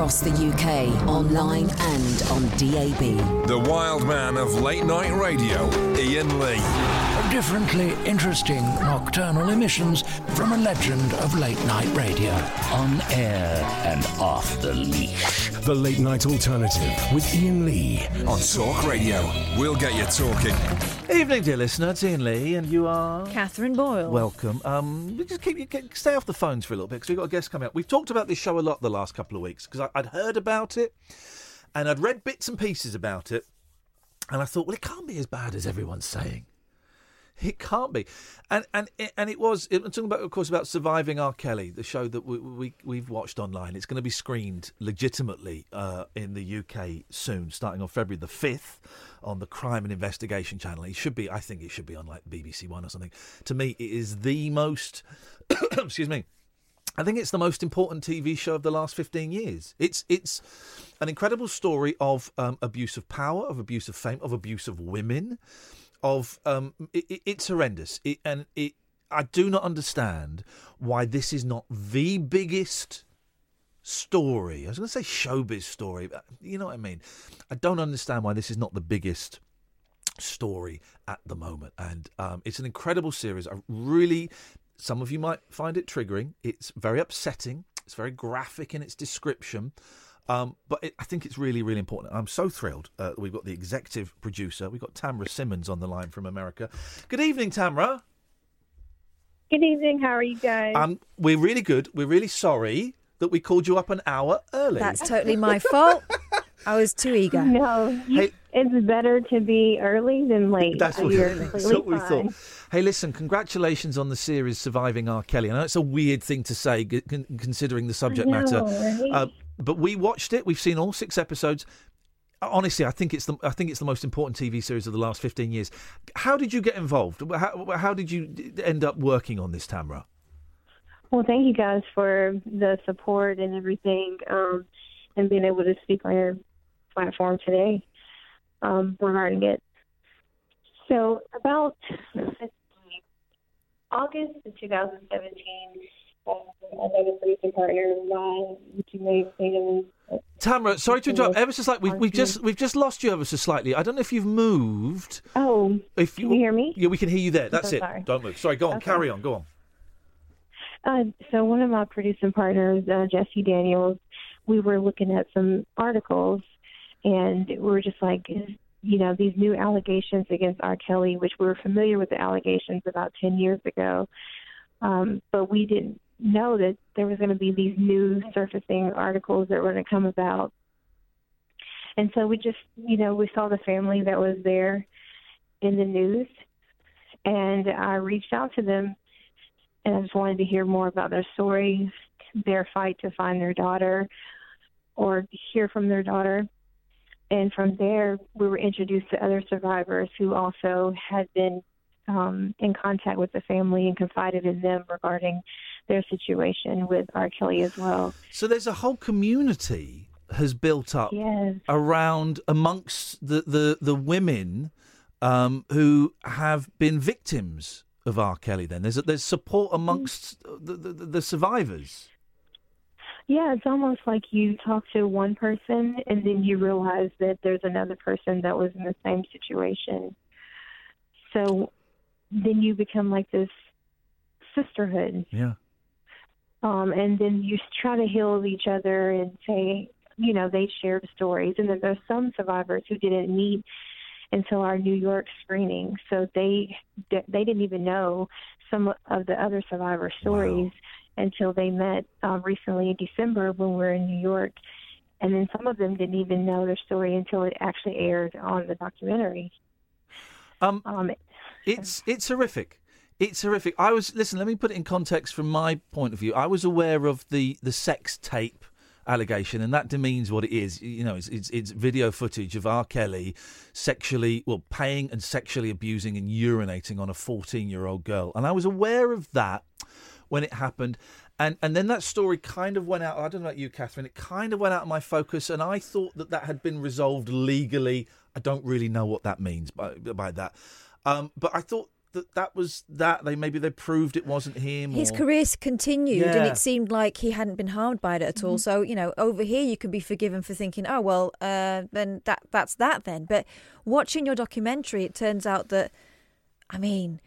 across the UK, online and on DAB. The wild man of late night radio, Iain Lee. Differently interesting nocturnal emissions from a legend of late night radio. On air and off the leash. The Late Night Alternative with Iain Lee. On Talk Radio. We'll get you talking. Evening, dear listener. It's Iain Lee, and you are Catherine Boyle. welcome. Um, we just keep you stay off the phones for a little bit because we've got a guest coming up. We've talked about this show a lot the last couple of weeks because I'd heard about it and I'd read bits and pieces about it, and I thought, well, it can't be as bad as everyone's saying. It can't be, and and it- and it was. I'm talking about, of course, about surviving R. Kelly, the show that we, we we've watched online. It's going to be screened legitimately uh, in the UK soon, starting on February the fifth on the Crime and Investigation channel. It should be, I think, it should be on like BBC One or something. To me, it is the most. excuse me. I think it's the most important TV show of the last 15 years. It's it's an incredible story of um, abuse of power, of abuse of fame, of abuse of women, of um, it, it- it's horrendous. It, and it, I do not understand why this is not the biggest story. I was going to say showbiz story, but you know what I mean. I don't understand why this is not the biggest story at the moment. And um, it's an incredible series. I really, some of you might find it triggering. It's very upsetting. It's very graphic in its description. Um, but it, I think it's really, really important. I'm so thrilled uh, we've got the executive producer. We've got Tamra Simmons on the line from America. Good evening, Tamra. Good evening. How are you guys? Um, we're really good. We're really sorry that we called you up an hour early. That's totally my fault. I was too eager. no, Hey- it's better to be early than late. That's what, that's what we thought. Hey, listen, congratulations on the series Surviving R. Kelly. I know it's a weird thing to say considering the subject know, matter, right? uh, but we watched it. We've seen all six episodes. Honestly, I think it's the I think it's the most important TV series of the last fifteen years. How did you get involved? How, how did you end up working on this, Tamra? Well, thank you guys for the support and everything, um, and being able to speak on your platform today um, regarding it. So, about August of 2017, um, another producing partner of mine, which you may have seen him. Tamra, sorry to interrupt. Ever so slightly, we've, we've just we've just lost you ever so slightly. I don't know if you've moved. Oh, If you, Can you hear me? Yeah, we can hear you there. That's so it. sorry. Don't move. Sorry, go on. Okay. Carry on. Go on. Uh, so one of my producing partners, uh, Jesse Daniels, we were looking at some articles, and we were just like, you know, these new allegations against R. Kelly, which we were familiar with the allegations about ten years ago, um, but we didn't know that there was going to be these new surfacing articles that were going to come about. And so we just, you know, we saw the family that was there in the news, and I reached out to them and I just wanted to hear more about their story, their fight to find their daughter, or hear from their daughter. And from there, we were introduced to other survivors who also had been um, in contact with the family and confided in them regarding their situation with R. Kelly as well. So there's a whole community has built up Yes. around amongst the the the women um, who have been victims of R. Kelly. Then there's there's support amongst the, the, the survivors. Yeah, it's almost like you talk to one person and then you realize that there's another person that was in the same situation. So then you become like this sisterhood. Yeah. Um, and then you try to heal each other and say, you know, they shared stories. And then there's some survivors who didn't meet until our New York screening, so they they didn't even know some of the other survivor stories until they met um, recently in December when we were in New York. And then some of them didn't even know their story until it actually aired on the documentary. Um, Um, It's it's horrific. It's horrific. I was listen. Let me put it in context from my point of view. I was aware of the the sex tape allegation, and that demeans what it is. You know, it's it's, it's video footage of R. Kelly sexually, well, paying and sexually abusing and urinating on a fourteen year old girl, and I was aware of that when it happened. And, and then that story kind of went out. I don't know about you, Catherine. It kind of went out of my focus, and I thought that that had been resolved legally. I don't really know what that means by by that. Um, but I thought that that was that? They maybe they proved it wasn't him. His or... career continued, and it seemed like he hadn't been harmed by it at all. So you know, over here you can be forgiven for thinking, "Oh well, uh, then that that's that then." But watching your documentary, it turns out that, I mean,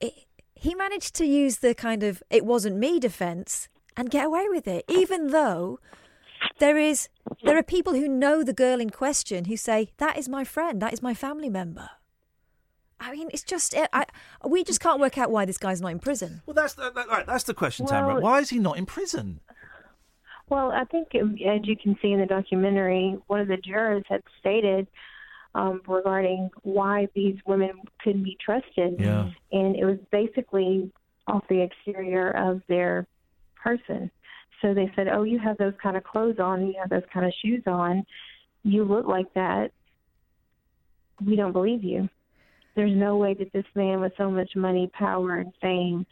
it, he managed to use the kind of "it wasn't me" defense and get away with it, even though there is there are people who know the girl in question who say that is my friend, that is my family member. I mean, it's just I, I, we just can't work out why this guy's not in prison. Well, that's the, that, right, that's the question, Tamara. Why is he not in prison? Well, I think, um, as you can see in the documentary, one of the jurors had stated um, regarding why these women couldn't be trusted. Yeah. And it was basically off the exterior of their person. So they said, Oh, you have those kind of clothes on, you have those kind of shoes on, you look like that. We don't believe you. There's no way that this man with so much money, power, and fame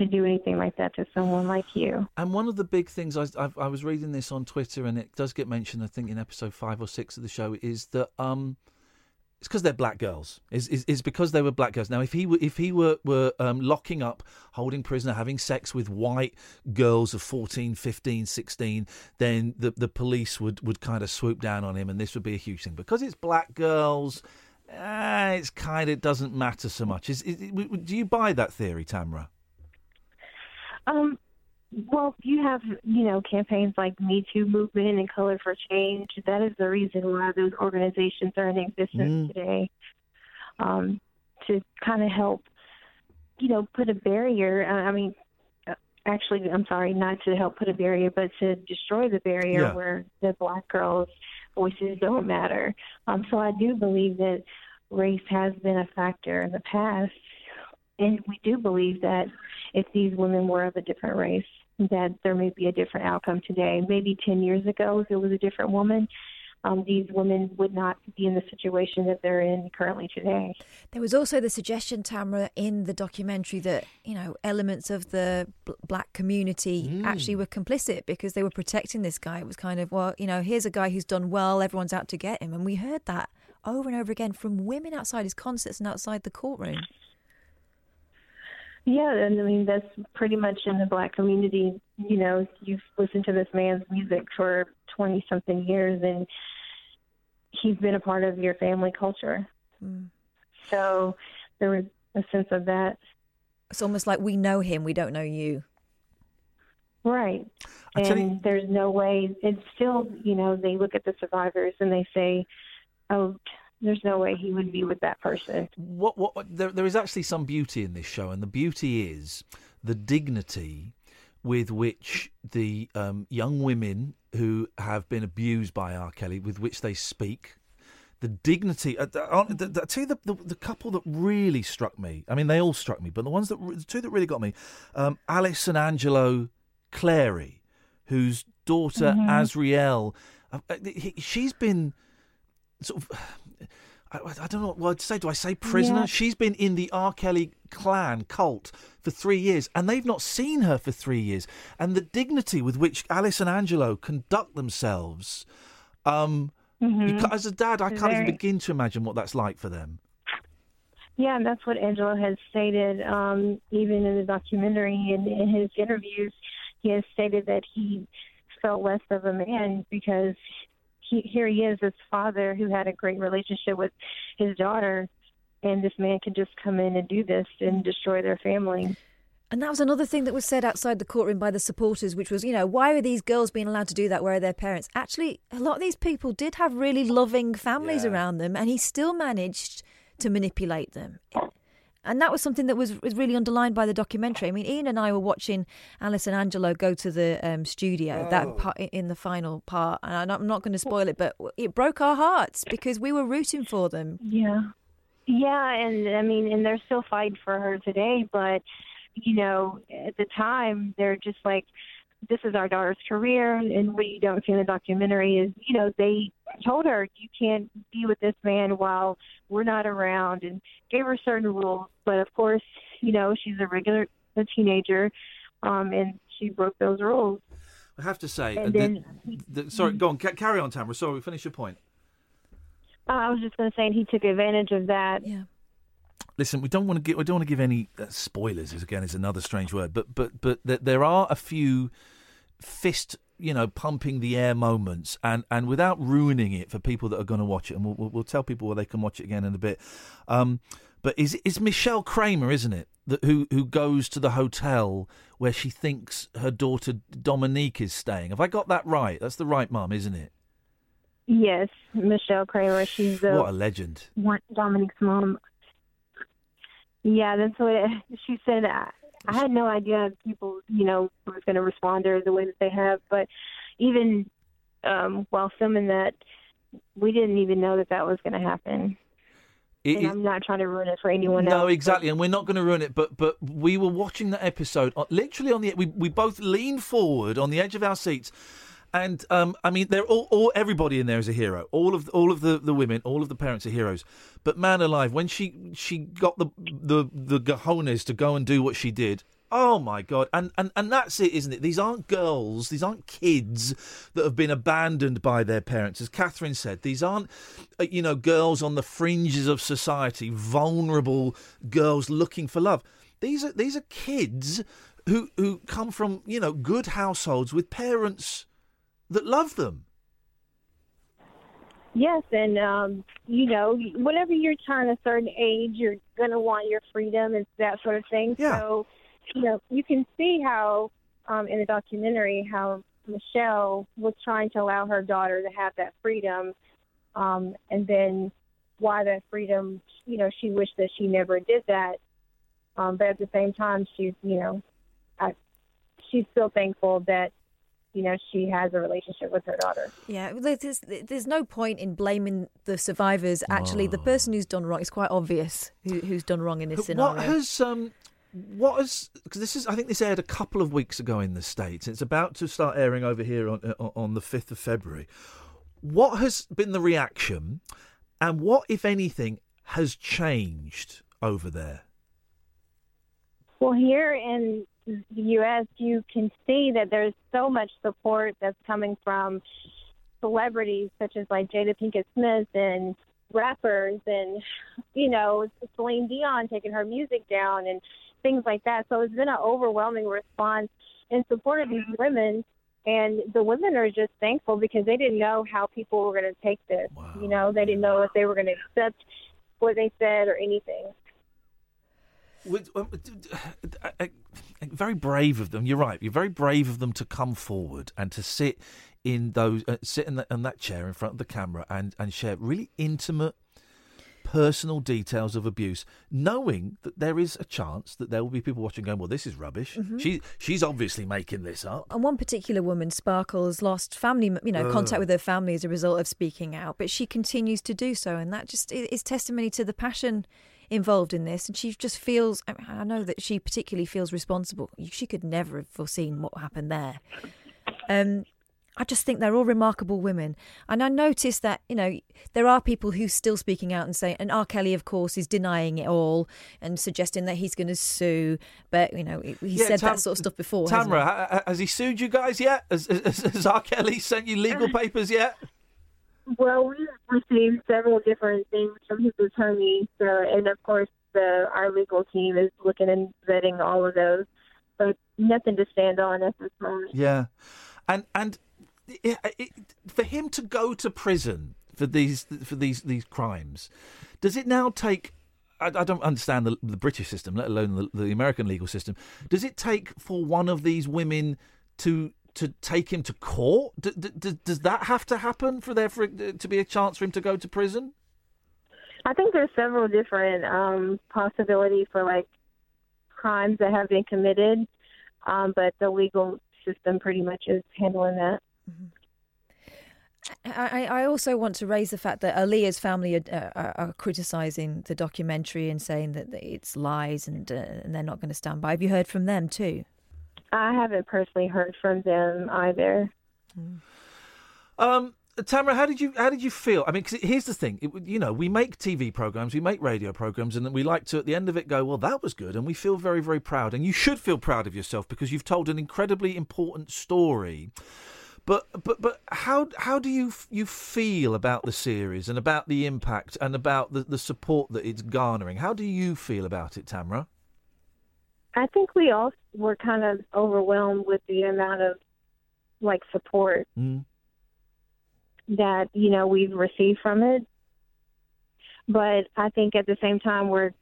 could do anything like that to someone like you. And one of the big things I, I, I was reading this on Twitter, and it does get mentioned, I think, in episode five or six of the show, is that um, it's because they're black girls. Is is is because they were black girls. Now, if he were if he were were um, locking up, holding prisoner, having sex with white girls of 14, 15, 16, then the the police would would kind of swoop down on him, and this would be a huge thing. Because it's black girls. Uh, it's kind of doesn't matter so much. Is, is, do you buy that theory, Tamara? Um, well, you have, you know, campaigns like Me Too movement and Color for Change. That is the reason why those organizations are in existence Mm. today. Um, to kind of help, you know, put a barrier. Uh, I mean, uh, actually, I'm sorry, not to help put a barrier, but to destroy the barrier Yeah. where the black girls' voices don't matter. Um, so I do believe that race has been a factor in the past. And we do believe that if these women were of a different race, that there may be a different outcome today. Maybe 10 years ago, if it was a different woman, um, these women would not be in the situation that they're in currently today. There was also the suggestion, Tamara, in the documentary that you know elements of the bl- black community actually were complicit because they were protecting this guy. It was kind of well, you know, here's a guy who's done well, everyone's out to get him, and we heard that over and over again from women outside his concerts and outside the courtroom. Yeah, and I mean that's pretty much in the black community. You know, you've listened to this man's music for twenty something years, and he's been a part of your family culture. Hmm. So there was a sense of that, It's almost like we know him, we don't know you. right? I And you- there's no way. It's still, you know, they look at the survivors and they say, "Oh, there's no way he would be with that person." what what what- there, there is actually some beauty in this show, and the beauty is the dignity with which the um, young women who have been abused by R. Kelly, with which they speak. The dignity. Uh, the, uh, the, the, I tell you, the, couple that really struck me. I mean, they all struck me, but the ones that the two that really got me, um, Alice and Angelo Clary, whose daughter Azriel, uh, uh, he, she's been sort of. I, I don't know what to say. Do I say prisoner? Yeah. She's been in the R. Kelly clan cult for three years, and they've not seen her for three years. And the dignity with which Alice and Angelo conduct themselves, um, ca- as a dad, I can't even begin to imagine what that's like for them. Yeah, and that's what Angelo has stated, um, even in the documentary and in his interviews. He has stated that he felt less of a man because he, here he is, this father who had a great relationship with his daughter, and this man can just come in and do this and destroy their family. And that was another thing that was said outside the courtroom by the supporters, which was, you know, why are these girls being allowed to do that? Where are their parents? Actually, a lot of these people did have really loving families Yeah. around them, and he still managed to manipulate them. And that was something that was, was really underlined by the documentary. I mean, Iain and I were watching Alice and Angelo go to the um, studio that part, in the final part, and I'm not going to spoil it, but it broke our hearts because we were rooting for them. Yeah. Yeah, and I mean, and they're still fighting for her today, but, you know, at the time, they're just like, this is our daughter's career. And what you don't see in the documentary is, you know, they told her, you can't be with this man while we're not around and gave her certain rules. But of course, you know, she's a regular a teenager, um, and she broke those rules. I have to say, And uh, the- then- the- sorry, go on, carry on, Tamara. Sorry, finish your point. Uh, I was just going to say, he took advantage of that. Yeah. listen, we don't want to give we don't want to give any uh, spoilers. Is again is another strange word, but but but th- there are a few fist you know pumping the air moments, and and without ruining it for people that are going to watch it, and we'll, we'll, tell people where they can watch it again in a bit. Um, but is it's Michelle Kramer, isn't it? That who who goes to the hotel where she thinks her daughter Dominique is staying. Have I got that right? That's the right mum, isn't it? Yes, Michelle Kramer. She's the What a legend. Dominique's mom. Yeah, that's what it, she said. I, had no idea people, you know, were going to respond to the way that they have. But even um, while filming that, we didn't even know that that was going to happen. It- and it- I'm not trying to ruin it for anyone else. No, but- exactly, and we're not going to ruin it. But but we were watching that episode, uh, literally on the we we both leaned forward on the edge of our seats, and um, I mean, they're all, all everybody in there is a hero. All of all of the, the women, all of the parents are heroes. But man alive, when she she got the the the cojones to go and do what she did. Oh my god! And, and and that's it, isn't it? These aren't girls, these aren't kids that have been abandoned by their parents, as Catherine said. These aren't, uh, you know, girls on the fringes of society, vulnerable girls looking for love. These are these are kids who who come from you know good households with parents that love them. Yes, and um, you know, whenever you're turn a certain age, you're gonna want your freedom and that sort of thing. Yeah. So, you know, you can see how um, in the documentary how Michelle was trying to allow her daughter to have that freedom, um, and then why that freedom, you know, she wished that she never did that. Um, but at the same time, she's, you know, I, she's still thankful that, you know, she has a relationship with her daughter. Yeah, there's, there's no point in blaming the survivors. Actually, the person who's done wrong, is quite obvious who, who's done wrong in this scenario. What has um, what has because this is I think this aired a couple of weeks ago in the states. It's about to start airing over here on uh, on the fifth of February. What has been the reaction, and what, if anything, has changed over there? Well, here in the U.S., you can see that there's so much support that's coming from celebrities such as like Jada Pinkett Smith and rappers and, you know, Celine Dion taking her music down and things like that. So it's been an overwhelming response in support of these women. And the women are just thankful because they didn't know how people were going to take this. You know, they didn't know if they were going to accept what they said or anything. With, um, d- d- uh, uh, very brave of them. You're right. You're very brave of them to come forward and to sit in those, uh, sit in, the, in that chair in front of the camera and and share really intimate, personal details of abuse, knowing that there is a chance that there will be people watching, going, "Well, this is rubbish. Mhm. She she's obviously making this up." And one particular woman, Sparkle, has lost family, you know, contact with her family as a result of speaking out, but she continues to do so, and that just is testimony to the passion involved in this. And she just feels, I, mean, I know that she particularly feels responsible. She could never have foreseen what happened there. Um, I just think they're all remarkable women, and I noticed that you know there are people who's still speaking out and saying, and R. Kelly, of course, is denying it all and suggesting that he's going to sue, but you know he Yeah, said Tam- that sort of stuff before. he? Tamara, ha- has he sued you guys yet? Has, has, has R. Kelly sent you legal papers yet? Well, we've received several different things from his attorney, so, and of course, the our legal team is looking and vetting all of those, but nothing to stand on at this moment. Yeah, and and it, it, for him to go to prison for these for these these crimes, does it now take? I, I don't understand the, the British system, let alone the, the American legal system. Does it take for one of these women to to take him to court? D- d- d- does that have to happen for there for to be a chance for him to go to prison? I think there's several different um, possibilities for like crimes that have been committed, um, but the legal system pretty much is handling that. I, I also want to raise the fact that Aaliyah's family are, uh, are, are criticising the documentary and saying that it's lies and, uh, and they're not going to stand by. Have you heard from them too? I haven't personally heard from them either. Um, Tamara, how did you how did you feel? I mean, 'cause here's the thing. It, you know, we make TV programs, we make radio programs, and then we like to at the end of it go, "Well, that was good," and we feel very very proud. And you should feel proud of yourself because you've told an incredibly important story. But but but how how do you you feel about the series and about the impact and about the, the support that it's garnering? How do you feel about it, Tamra? I think we all were kind of overwhelmed with the amount of like support Mm. that you know we've received from it. But I think at the same time we're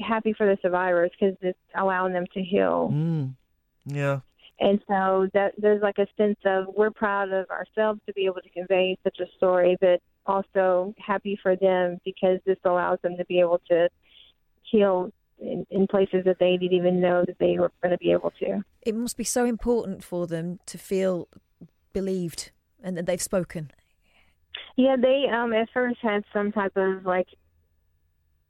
happy for the survivors because it's allowing them to heal. Mm. Yeah. And so that there's like a sense of we're proud of ourselves to be able to convey such a story, but also happy for them because this allows them to be able to heal in, in places that they didn't even know that they were going to be able to. It must be so important for them to feel believed and that they've spoken. Yeah, they um at first had some type of like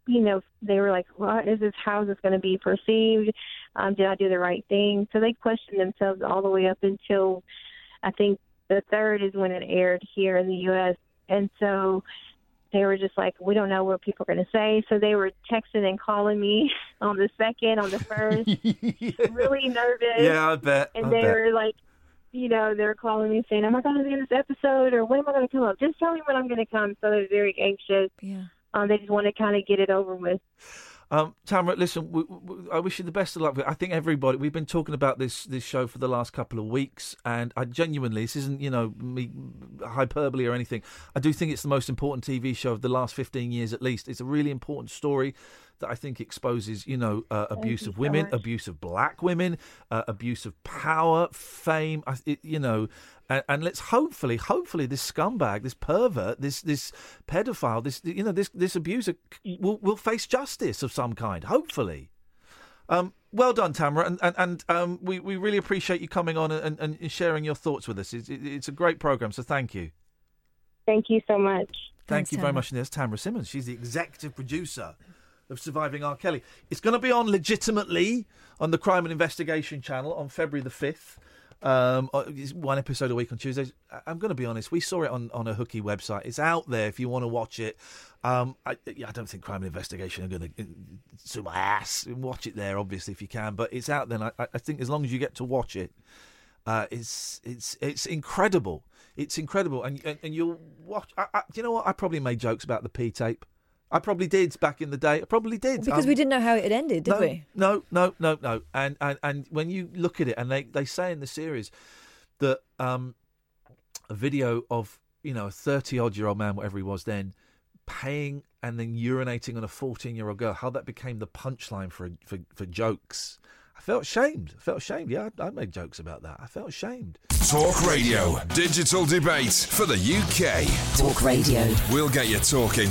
you know, they were like, What is this how is this gonna be perceived? Um, did I do the right thing? So they questioned themselves all the way up until I think the third is when it aired here in the US and so they were just like, We don't know what people are gonna say. So they were texting and calling me on the second, on the first, really nervous. Yeah, I bet. and I they bet. were like, you know, they were calling me saying, "Am I going to be in this episode, or when am I going to come up? Just tell me when I'm going to come." So they're very anxious. Yeah. Um, they just want to kind of get it over with. Um, Tamara, listen, we, we, I wish you the best of luck. I think everybody. We've been talking about this this show for the last couple of weeks, and I genuinely, this isn't you know me hyperbole or anything. I do think it's the most important TV show of the last fifteen years at least. It's a really important story that I think exposes you know uh, abuse you of women, much. abuse of black women, uh, abuse of power, fame. I, it, you know. And, and let's hopefully, hopefully, this scumbag, this pervert, this this pedophile, this you know this this abuser will will face justice of some kind. Hopefully. Um, well done, Tamara, and and, and um, we, we really appreciate you coming on and, and sharing your thoughts with us. It's, it, it's a great program, so thank you. Thank you so much. Thank Thanks, you very Tamara. much. And there's Tamara Simmons. She's the executive producer of Surviving R. Kelly. It's going to be on legitimately on the Crime and Investigation channel on February the 5th. Um, uh, one episode a week on Tuesdays. I'm going to be honest. We saw it on, on a hooky website. It's out there if you want to watch it. Um, I, I don't think Crime and Investigation are going to sue my ass. and Watch it there, obviously, if you can. But it's out there. I, I think as long as you get to watch it, uh, it's it's it's incredible. It's incredible, and and, and you'll watch. I, I, you know what? I probably made jokes about the P tape. I probably did back in the day. I probably did Because Um, we didn't know how it had ended, did no, we? No, no, no, no. And and and when you look at it, and they they say in the series that um, a video of you know a thirty odd year old man, whatever he was then, paying and then urinating on a fourteen year old girl, how that became the punchline for for for jokes. I felt ashamed. I felt ashamed. Yeah, I, I made jokes about that. I felt ashamed. Talk Radio. Digital debate for the UK. Talk Radio. We'll get you talking.